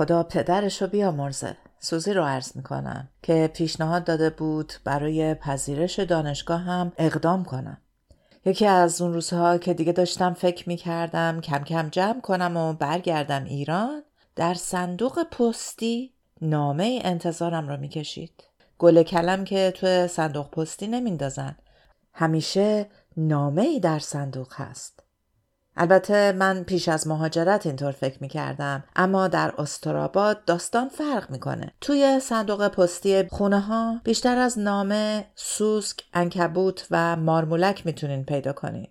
خدا پدرش رو بیامرزه. سوزی رو عرض می‌کنم که پیشنهاد داده بود برای پذیرش دانشگاه هم اقدام کنم. یکی از اون روزها که دیگه داشتم فکر می‌کردم کم کم جمع کنم و برگردم ایران در صندوق پستی نامه انتظارم رو می‌کشید. گل کلم که تو صندوق پستی نمیندازن. همیشه نامه ای در صندوق هست. البته من پیش از مهاجرت اینطور فکر می کردم اما در استراباد داستان فرق می‌کنه. توی صندوق پستی خونه ها بیشتر از نامه، سوسک، انکبوت و مارمولک می‌تونین پیدا کنین.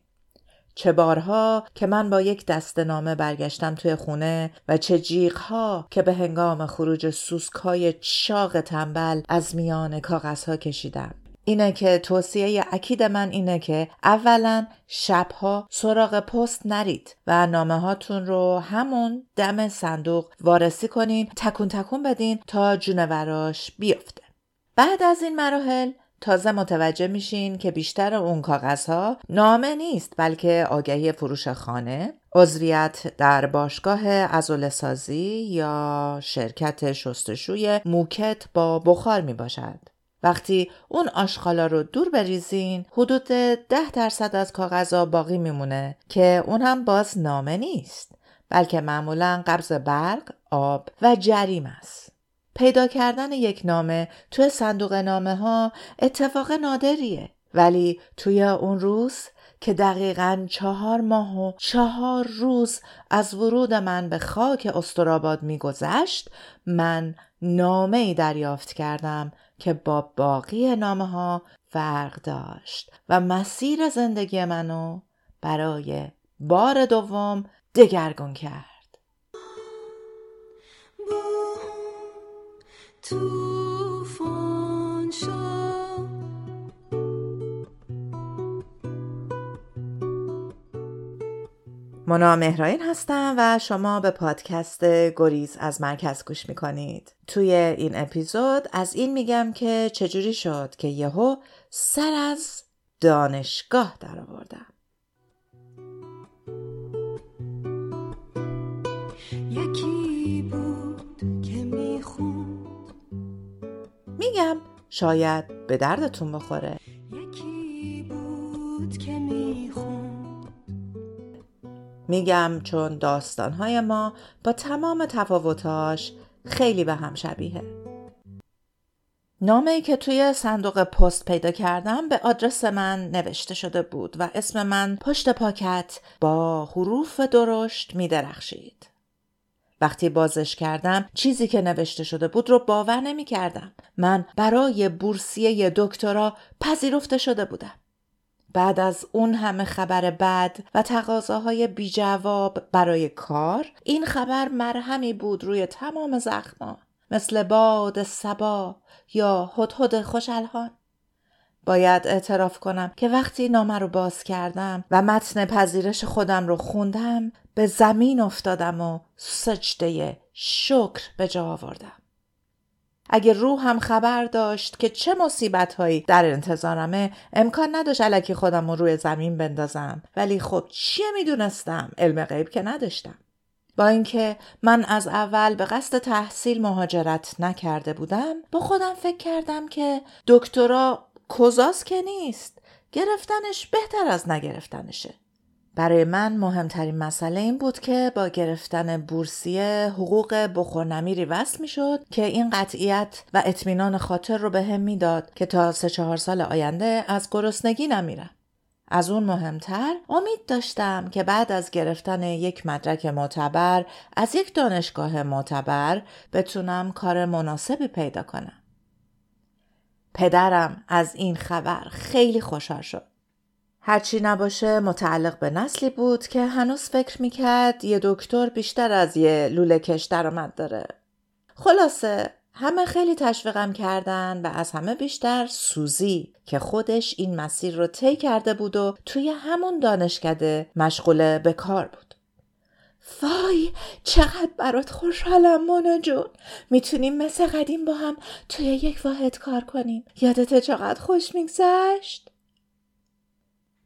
چه بارها که من با یک دست نامه برگشتم توی خونه و چه جیغها که به هنگام خروج سوسکای چاق تنبل از میان کاغذها کشیدم. اینه که توصیه اکید من اینه که اولا شبها سراغ پست نرید و نامه هاتون رو همون دم صندوق وارسی کنین تکون تکون بدین تا جونوراش بیفته بعد از این مراحل تازه متوجه میشین که بیشتر اون کاغذها نامه نیست بلکه آگهی فروش خانه عضویت در باشگاه ازول سازی یا شرکت شستشوی موکت با بخار می باشد. وقتی اون آشغالا رو دور بریزین حدود ده درصد از کاغذها باقی میمونه که اون هم باز نامه نیست بلکه معمولا قبض برق، آب و جریم است. پیدا کردن یک نامه توی صندوق نامه ها اتفاق نادریه ولی توی اون روز که دقیقا چهار ماه و چهار روز از ورود من به خاک استراباد میگذشت من نامه ای دریافت کردم که با باقی نامه ها فرق داشت و مسیر زندگی منو برای بار دوم دگرگون کرد. مونا مهراین هستم و شما به پادکست گریز از مرکز گوش می‌کنید. توی این اپیزود از این میگم که چجوری شد که یهو سر از دانشگاه در آوردم یکی بود که می‌خوند. میگم شاید به دردتون بخوره. میگم چون داستانهای ما با تمام تفاوتاش خیلی به هم شبیه. نامه که توی صندوق پست پیدا کردم به آدرس من نوشته شده بود و اسم من پشت پاکت با حروف درشت می درخشید. وقتی بازش کردم چیزی که نوشته شده بود رو باور نمی کردم. من برای بورسیه دکترا پذیرفته شده بودم. بعد از اون همه خبر بد و تقاضاهای بی جواب برای کار این خبر مرهمی بود روی تمام زخما مثل باد سبا یا هدهد خوشالهان باید اعتراف کنم که وقتی نامه رو باز کردم و متن پذیرش خودم رو خوندم به زمین افتادم و سجده شکر به جا آوردم. اگه روحم خبر داشت که چه مصیبت هایی در انتظارمه امکان نداشت علکی خودم رو روی زمین بندازم. ولی خب چیه می‌دونستم؟ علم غیب که نداشتم. با اینکه من از اول به قصد تحصیل مهاجرت نکرده بودم با خودم فکر کردم که دکترا کزاس که نیست. گرفتنش بهتر از نگرفتنشه. برای من مهمترین مسئله این بود که با گرفتن بورسیه حقوق بخورنمیری وصل می شد که این قطعیت و اطمینان خاطر رو به هم می‌داد که تا سه چهار سال آینده از گرسنگی نمیرم. از اون مهمتر امید داشتم که بعد از گرفتن یک مدرک معتبر از یک دانشگاه معتبر بتونم کار مناسبی پیدا کنم. پدرم از این خبر خیلی خوشحال شد. هرچی نباشه متعلق به نسلی بود که هنوز فکر می‌کرد یه دکتر بیشتر از یه لوله کش درآمد داره. خلاصه همه خیلی تشویقم کردن و از همه بیشتر سوزی که خودش این مسیر رو طی کرده بود و توی همون دانشکده مشغول به کار بود. وای چقدر برات خوشحالم مونا جون می‌تونیم مثل قدیم با هم توی یک واحد کار کنیم یادت چقدر خوش میگذشت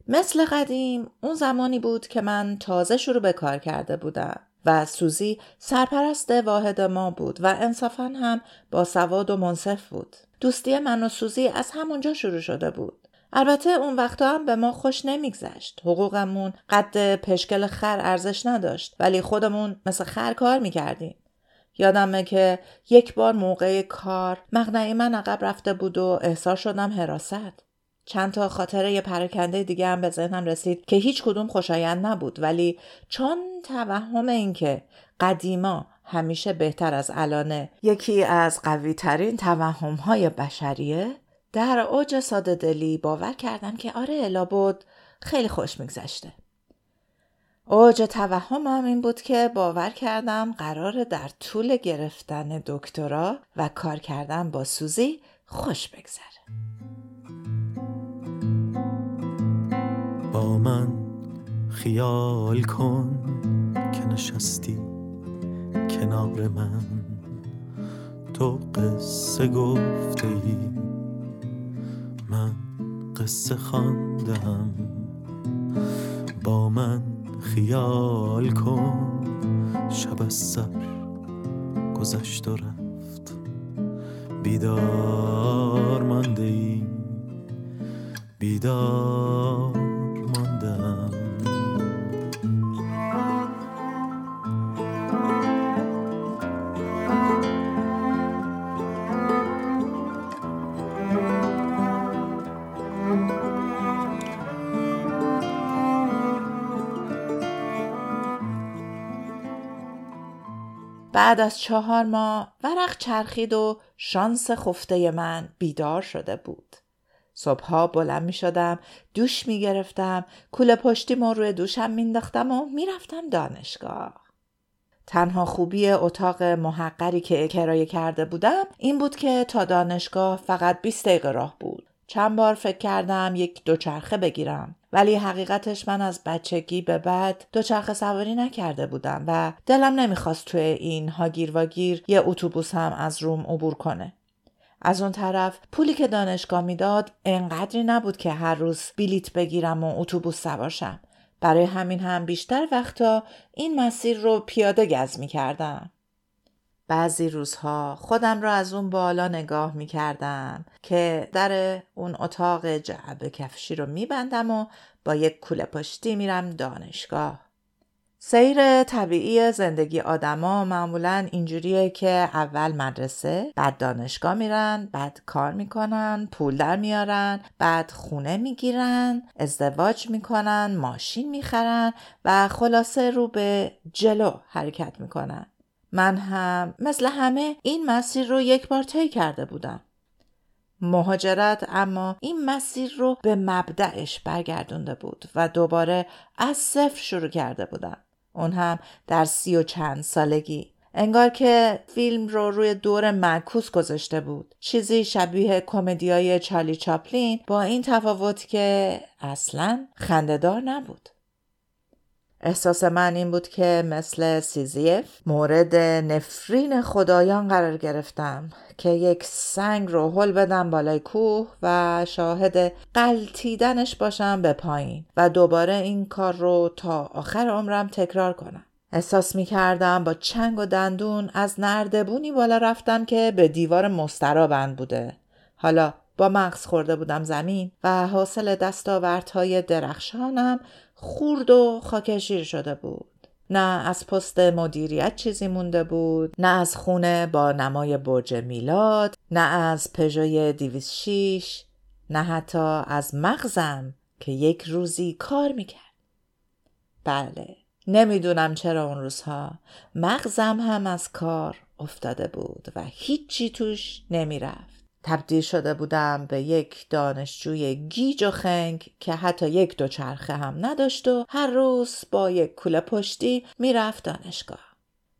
مثل قدیم اون زمانی بود که من تازه شروع به کار کرده بودم و سوزی سرپرست واحد ما بود و انصافا هم با سواد و منصف بود. دوستی من و سوزی از همونجا شروع شده بود. البته اون وقتا هم به ما خوش نمیگذشت. حقوقمون قد پشکل خر ارزش نداشت ولی خودمون مثل خر کار می‌کردیم. یادمه که یک بار موقع کار مغنعی من عقب رفته بود و احساس شدم حراست. چند تا خاطره یه پراکنده دیگه هم به ذهنم رسید که هیچ کدوم خوشایند نبود ولی چون توهم این که قدیما همیشه بهتر از الانه یکی از قوی ترین توهم های بشریه در اوج ساده دلی باور کردم که آره لابد خیلی خوش میگذشته. اوج توهمم این بود که باور کردم قرار در طول گرفتن دکترا و کار کردن با سوزی خوش بگذره. من خیال کن که نشستی کنار من. تو قصه گفته من قصه خواندم. با من خیال کن شب از سر گذشت و رفت. بیدار مانده ای بیدار بعد از چهار ماه ورق چرخید و شانس خفته من بیدار شده بود. صبحها بلند می شدم دوش می گرفتم کوله پشتی ما روی دوشم مینداختم و می‌رفتم دانشگاه. تنها خوبی اتاق محقری که کرایه کرده بودم این بود که تا دانشگاه فقط 20 دقیقه راه بود. چند بار فکر کردم یک دوچرخه بگیرم ولی حقیقتش من از بچگی به بعد دوچرخه سواری نکرده بودم و دلم نمی‌خواست توی این هاگیر واگیر یه اتوبوس هم از روم عبور کنه. از اون طرف پولی که دانشگاه می‌داد انقدری نبود که هر روز بلیت بگیرم و اتوبوس سوارشم. برای همین هم بیشتر وقتا این مسیر رو پیاده گز می کردم. بعضی روزها خودم را از اون بالا نگاه می کردم که در اون اتاق جعب کفشی رو می بندم و با یک کوله پشتی میرم دانشگاه. سیر طبیعی زندگی آدما معمولا اینجوریه که اول مدرسه بعد دانشگاه میرن بعد کار می‌کنن پول در میارن بعد خونه می‌گیرن ازدواج می‌کنن ماشین می‌خرن و خلاصه رو به جلو حرکت می‌کنن من هم مثل همه این مسیر رو یک بار طی کرده بودم. مهاجرت اما این مسیر رو به مبدعش برگردونده بود و دوباره از صفر شروع کرده بودم. اون هم در سی و چند سالگی. انگار که فیلم رو روی دور معکوس گذاشته بود. چیزی شبیه کمدیای چارلی چاپلین با این تفاوت که اصلا خندهدار نبود. احساس من این بود که مثل سیزیف مورد نفرین خدایان قرار گرفتم که یک سنگ رو حل بدم بالای کوه و شاهد قلتیدنش باشم به پایین و دوباره این کار رو تا آخر عمرم تکرار کنم. احساس می کردم با چنگ و دندون از نردبونی بالا رفتم که به دیوار مسترا بند بوده. حالا با مغز خورده بودم زمین و حاصل دستاوردهای درخشانم خورد و خاکشیر شده بود. نه از پست مدیریت چیزی مونده بود نه از خونه با نمای برج میلاد نه از پژوی 206 نه حتی از مغزم که یک روزی کار می‌کرد بله نمی‌دونم چرا اون روزها مغزم هم از کار افتاده بود و هیچی توش نمی‌رفت تبدیل شده بودم به یک دانشجوی گیج و خنگ که حتی یک دوچرخه هم نداشت و هر روز با یک کوله پشتی می‌رفت دانشگاه.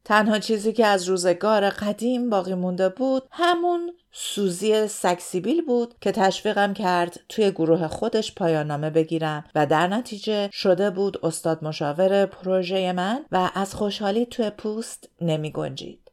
تنها چیزی که از روزگار قدیم باقی مونده بود همون سوزی سکسیبیل بود که تشویقم کرد توی گروه خودش پایان بگیرم و در نتیجه شده بود استاد مشاور پروژه من و از خوشحالی توی پوست نمی گنجید.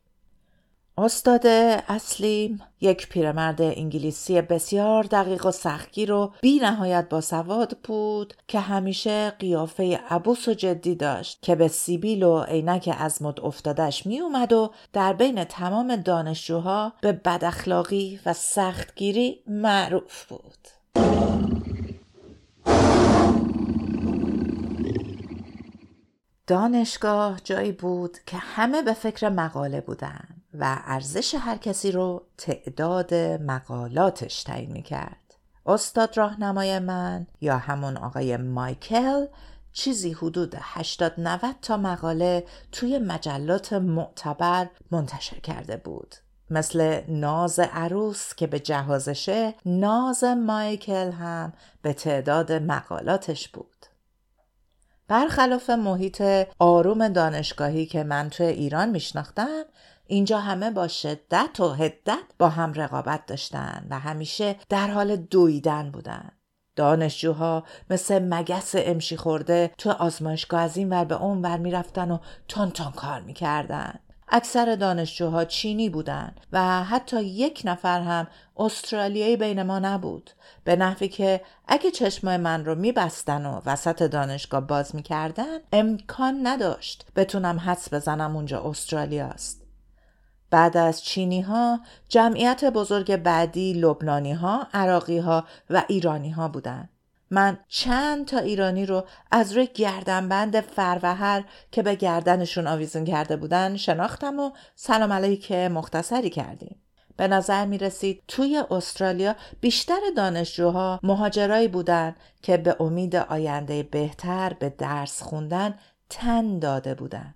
استاد اصلیم یک پیرمرد انگلیسی بسیار دقیق و سختگیر و بی نهایت با سواد بود که همیشه قیافه عبوس و جدی داشت که به سیبیل و عینک از مد افتادش می اومد و در بین تمام دانشجوها به بداخلاقی و سختگیری معروف بود. دانشگاه جایی بود که همه به فکر مقاله بودن و ارزش هر کسی رو تعداد مقالاتش تعیین می‌کرد. استاد راهنمای من یا همون آقای مایکل چیزی حدود 80 90 تا مقاله توی مجلات معتبر منتشر کرده بود. مثل ناز عروس که به جهازشه ناز مایکل هم به تعداد مقالاتش بود. برخلاف محیط آروم دانشگاهی که من توی ایران میشناختم اینجا همه با شدت و هدت با هم رقابت داشتن و همیشه در حال دویدن بودن. دانشجوها مثل مگس امشی خورده تو آزمایشگاه از این ور به اون ور می‌رفتن و تون تون کار می‌کردن. اکثر دانشجوها چینی بودند و حتی یک نفر هم استرالیایی بین ما نبود. به نحوی که اگه چشمای من رو میبستن و وسط دانشگاه باز می‌کردن امکان نداشت بتونم حدس بزنم اونجا استرالیاست بعد از چینی ها جمعیت بزرگ بعدی لبنانی ها، عراقی ها و ایرانی ها بودند. من چند تا ایرانی رو از روی گردنبند فروهر که به گردنشون آویزون کرده بودن شناختم و سلام علیک مختصری کردیم. به نظر می رسید توی استرالیا بیشتر دانشجوها مهاجرایی بودند که به امید آینده بهتر به درس خوندن تن داده بودند.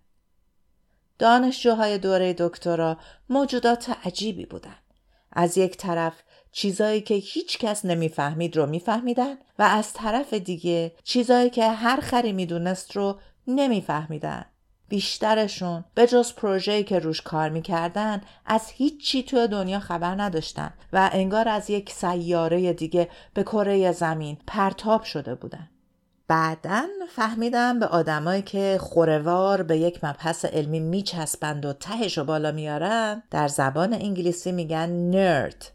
دانشجوهای دوره دکترا موجودات عجیبی بودند. از یک طرف چیزایی که هیچ کس نمی‌فهمید رو میفهمیدن و از طرف دیگه چیزایی که هر خری می‌دونست رو نمیفهمیدن. بیشترشون به جز پروژه‌ای که روش کار می‌کردن از هیچی توی دنیا خبر نداشتن و انگار از یک سیاره دیگه به کره زمین پرتاب شده بودن. بعدا فهمیدم به آدمایی که خوروار به یک مبحث علمی میچسبند و تهش رو بالا میارن در زبان انگلیسی میگن نرد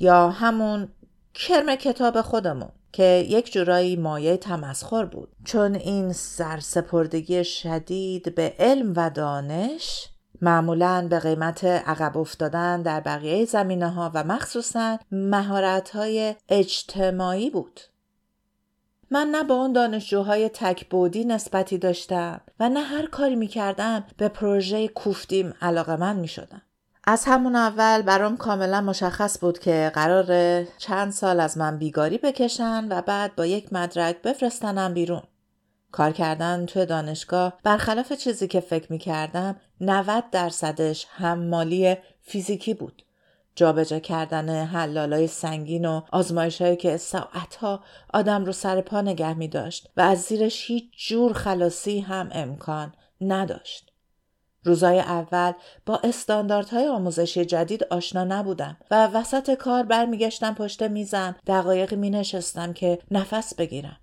یا همون کرم کتاب خودمون که یک جورایی مایه تمسخر بود. چون این سرسپردگی شدید به علم و دانش معمولا به قیمت عقب افتادن در بقیه زمینه ها و مخصوصا مهارت های اجتماعی بود. من نه با اون دانشجوهای تکبودی نسبتی داشتم و نه هر کاری می‌کردم به پروژه کوفتیم علاقه من می‌شدم از همون اول برام کاملا مشخص بود که قرار چند سال از من بیگاری بکشن و بعد با یک مدرک بفرستنم بیرون. کار کردن توی دانشگاه برخلاف چیزی که فکر می کردم 90 درصدش مالی فیزیکی بود. جابجا کردن حلالای سنگین و آزمایش که ساعتها آدم رو سر پا نگه می داشت و از زیرش هیچ جور خلاصی هم امکان نداشت. روزای اول با استانداردهای آموزشی جدید آشنا نبودم و وسط کار برمیگشتم پشت میزم دقایقی می نشستم که نفس بگیرم.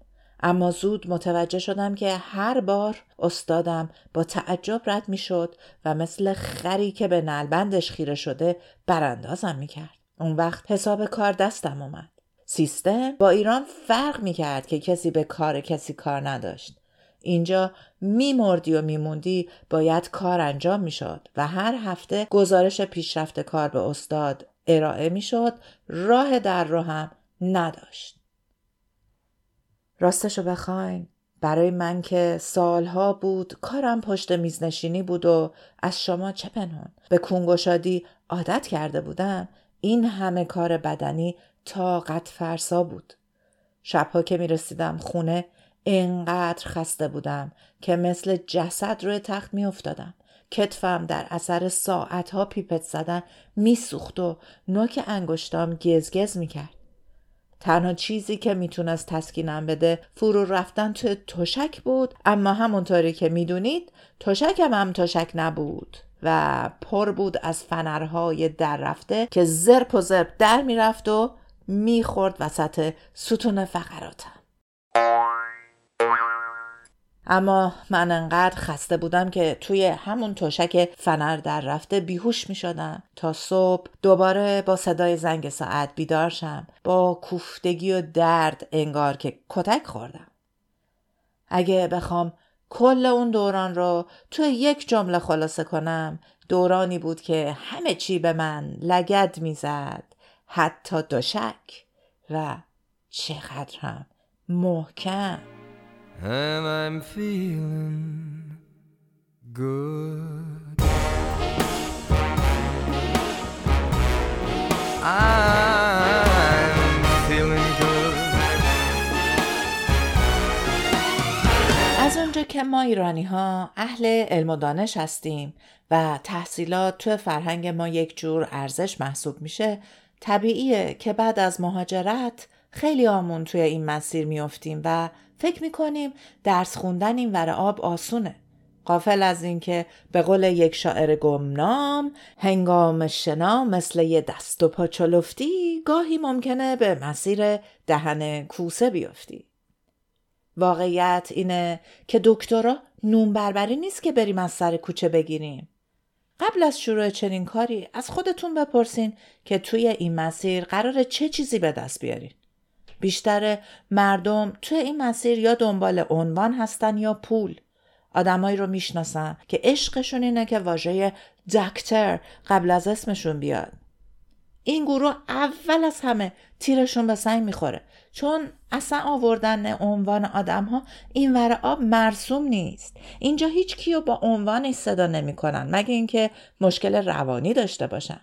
اما زود متوجه شدم که هر بار استادم با تعجب رد می شد و مثل خری که به نلبندش خیره شده براندازم می کرد. اون وقت حساب کار دستم اومد. سیستم با ایران فرق می کرد که کسی به کار کسی کار نداشت. اینجا میمردی و میموندی باید کار انجام می‌شد و هر هفته گزارش پیشرفت کار به استاد ارائه می‌شد راه در رو هم نداشت راستشو بخواین برای من که سالها بود کارم پشت میزنشینی بود و از شما چه پنهون به کونگشادی عادت کرده بودم این همه کار بدنی طاقت فرسا بود شبها که می رسیدم خونه انقدر خسته بودم که مثل جسد روی تخت می افتادم. کتفم در اثر ساعتها پیپت زدن میسوخت و نوک انگشتام گزگز می‌کرد. تنها چیزی که می‌تونست تسکینم بده فرو رفتن توی تشک بود. اما همونطوری که می‌دونید تشکم هم تشک نبود و پر بود از فنرهای در رفته که زرپ و زرپ در می‌رفت و می‌خورد وسط ستون فقراتم. اما من انقدر خسته بودم که توی همون تشک فنر در رفته بیهوش می شدم تا صبح دوباره با صدای زنگ ساعت بیدار شم. با کوفتگی و درد انگار که کتک خوردم. اگه بخوام کل اون دوران رو توی یک جمله خلاصه کنم دورانی بود که همه چی به من لگد می‌زد. حتی دوشک و چقدر هم محکم. And I'm feeling good. I'm feeling good. از اونجا که ما ایرانی ها اهل علم و دانش هستیم و تحصیلات تو فرهنگ ما یک جور ارزش محسوب میشه طبیعیه که بعد از مهاجرت خیلی آمون توی این مسیر میافتیم و فکر می‌کنیم درس خوندن این ور آب آسونه. قافل از اینکه به قول یک شاعر گمنام هنگام شنا مثل یه دست و پا چلفتی گاهی ممکنه به مسیر دهن کوسه بیفتی. واقعیت اینه که دکترا نون بربری نیست که بریم از سر کوچه بگیریم. قبل از شروع چنین کاری از خودتون بپرسین که توی این مسیر قرار چه چیزی به دست بیارین. بیشتر مردم توی این مسیر یا دنبال عنوان هستن یا پول. آدمایی رو می‌شناسم که عشقشون اینه که واژه دکتر قبل از اسمشون بیاد. این گروه اول از همه تیرشون به سنگ می‌خوره. چون اصلا آوردن عنوان آدم ها این ور آب مرسوم نیست. اینجا هیچ کیو با عنوانی صدا نمی‌کنن مگه اینکه مشکل روانی داشته باشن.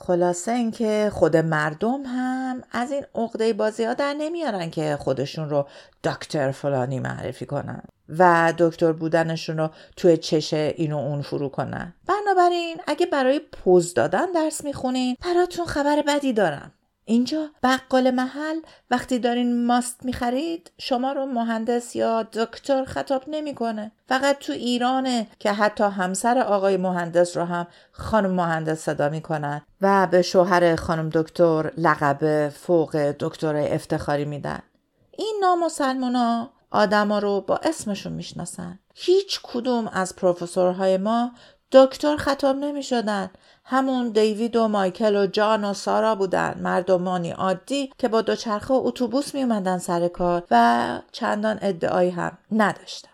خلاصه اینکه خود مردم هم از این عقده بازی ها در نمیارن که خودشون رو دکتر فلانی معرفی کنن و دکتر بودنشون رو توی چش این و اون فرو کنن. بنابراین اگه برای پوز دادن درس می‌خونین براتون خبر بدی دارم. اینجا بقال محل وقتی دارین ماست می‌خرید شما رو مهندس یا دکتر خطاب نمی‌کنه. فقط تو ایرانه که حتی همسر آقای مهندس رو هم خانم مهندس صدا می‌کنن و به شوهر خانم دکتر لقب فوق دکتر افتخاری میدن. این نامسلمونا آدما رو با اسمشون می‌شناسن. هیچ کدوم از پروفسورهای ما دکتر خطاب نمی شدن. همون دیوید و مایکل و جان و سارا بودن. مردمانی عادی که با دوچرخه و اتوبوس می اومدن سر کار و چندان ادعایی هم نداشتن.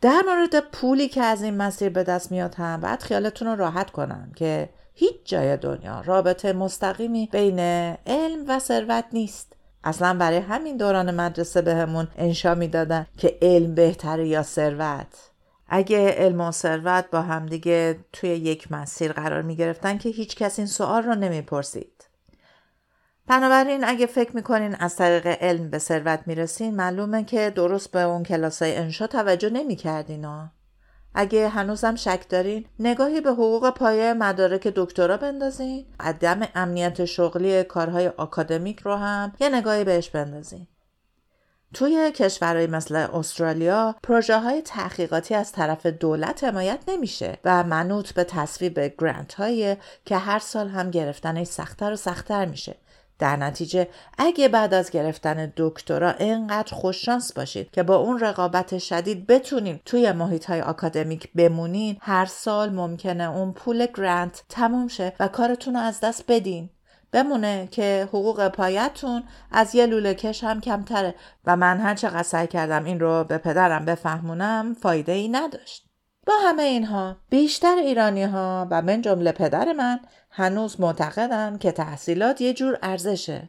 در مورد پولی که از این مسیر به دست میاد هم بعد خیالتون رو راحت کنم که هیچ جای دنیا رابطه مستقیمی بین علم و ثروت نیست. اصلا برای همین دوران مدرسه بهمون به انشا می‌دادن که علم بهتره یا ثروت. اگه علم و ثروت با همدیگه توی یک مسیر قرار می گرفتن که هیچ کس این سوال رو نمی‌پرسید. بنابراین اگه فکر می‌کنین از طریق علم به ثروت می‌رسین معلومه که درست به اون کلاسای انشا توجه نمی‌کردین ها. اگه هنوزم شک دارین نگاهی به حقوق پایه مدارک دکترا بندازین عدم امنیت شغلی کارهای آکادمیک رو هم یه نگاهی بهش بندازین توی کشورهای مثل استرالیا پروژه های تحقیقاتی از طرف دولت حمایت نمیشه و منوط به تصویب گرانت هایی که هر سال هم گرفتنش سختتر و سختتر میشه. در نتیجه اگه بعد از گرفتن دکترا اینقدر خوششانس باشید که با اون رقابت شدید بتونین توی محیط های آکادمیک بمونین هر سال ممکنه اون پول گرانت تموم شه و کارتون رو از دست بدین. بمونه که حقوق پایتون از یه لوله کش هم کمتره و من هر چقدر سعی کردم این رو به پدرم بفهمونم فایده ای نداشت. با همه اینها بیشتر ایرانی ها و من جمله پدر من هنوز معتقدن که تحصیلات یه جور ارزشه.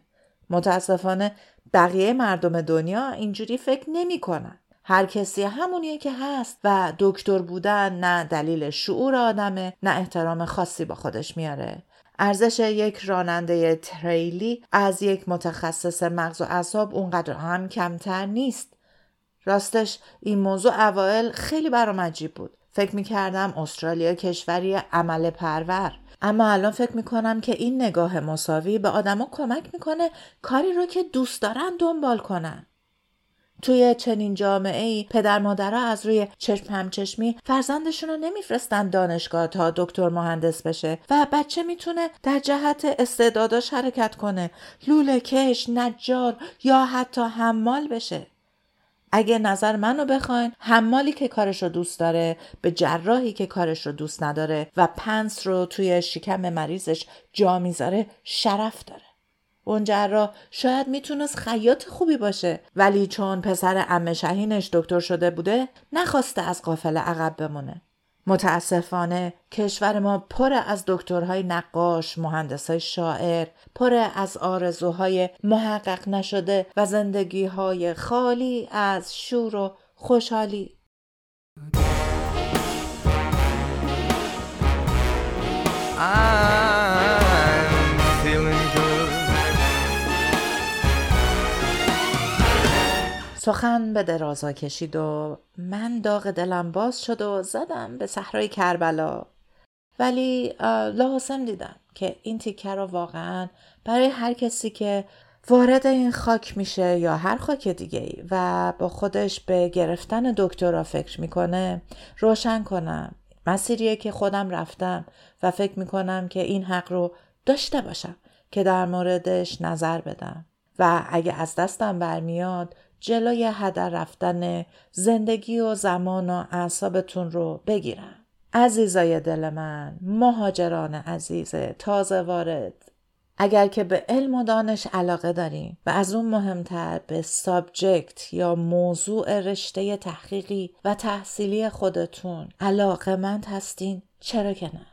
متاسفانه بقیه مردم دنیا اینجوری فکر نمی کنن. هر کسی همونیه که هست و دکتر بودن نه دلیل شعور آدمه نه احترام خاصی با خودش میاره ارزش یک راننده تریلی از یک متخصص مغز و اعصاب اونقدر هم کمتر نیست. راستش این موضوع اوایل خیلی برام عجیب بود. فکر می‌کردم استرالیا کشوری عمل پرور. اما الان فکر می‌کنم که این نگاه مساوی به آدما کمک می‌کنه کاری رو که دوست دارن دنبال کنن. توی چنین جامعه ای پدر مادرها از روی چشم همچشمی فرزندشون رو نمیفرستن دانشگاه تا دکتر مهندس بشه و بچه می‌تونه در جهت استعداداش حرکت کنه. لوله کش نجار یا حتی حمال بشه. اگه نظر منو بخواین حمالی که کارش رو دوست داره به جراحی که کارش رو دوست نداره و پنس رو توی شکم مریضش جا می‌ذاره شرف داره. اون جراح شاید می‌تونست خیاط خوبی باشه. ولی چون پسر امه شهینش دکتر شده بوده نخواسته از قافل عقب بمونه. متاسفانه کشور ما پر از دکترهای نقاش، مهندسای شاعر، پر از آرزوهای محقق نشده و زندگیهای خالی از شور و خوشحالی. I'm سخن به درازا کشید و من داغ دلم باز شد و زدم به صحرای کربلا. ولی لازم دیدم که این تیکه رو واقعا برای هر کسی که وارد این خاک میشه یا هر خاک دیگه ای و با خودش به گرفتن دکترا فکر می‌کنه روشن کنم. مسیریه که خودم رفتم و فکر می‌کنم که این حق رو داشته باشم که در موردش نظر بدم. و اگه از دستم برمیاد جلوی هدر رفتن زندگی و زمان و اعصابتون رو بگیرم. عزیزای دل من مهاجران عزیز تازه وارد. اگر که به علم و دانش علاقه دارین و از اون مهمتر به سابجکت یا موضوع رشته تحقیقی و تحصیلی خودتون علاقه مند هستین چرا که نه؟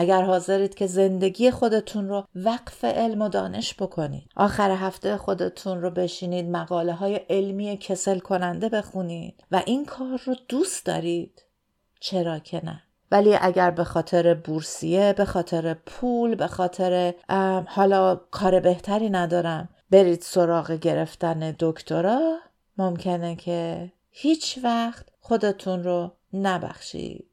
اگر حاضرید که زندگی خودتون رو وقف علم و دانش بکنید. آخر هفته خودتون رو بشینید مقاله های علمی کسل کننده بخونید و این کار رو دوست دارید. چرا که نه؟ ولی اگر به خاطر بورسیه به خاطر پول به خاطر حالا کار بهتری ندارم برید سراغ گرفتن دکترا ممکنه که هیچ وقت خودتون رو نبخشید.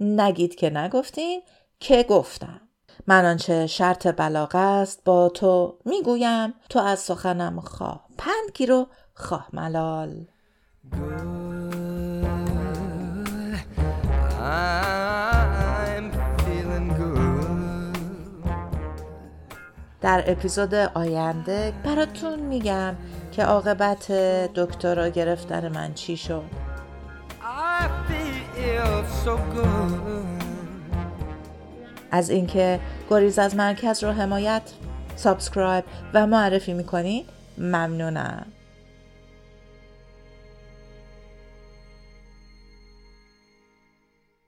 نگید که نگفتین که گفتم من آنچه شرط بلاغ است با تو می‌گویم تو از سخنم خواه پند گیر و خواه ملال. در اپیزود آینده براتون میگم که عاقبت دکترا گرفتن من چی شد I feel so good. از اینکه گریز از مرکز رو حمایت سابسکرایب و معرفی می‌کنید ممنونم.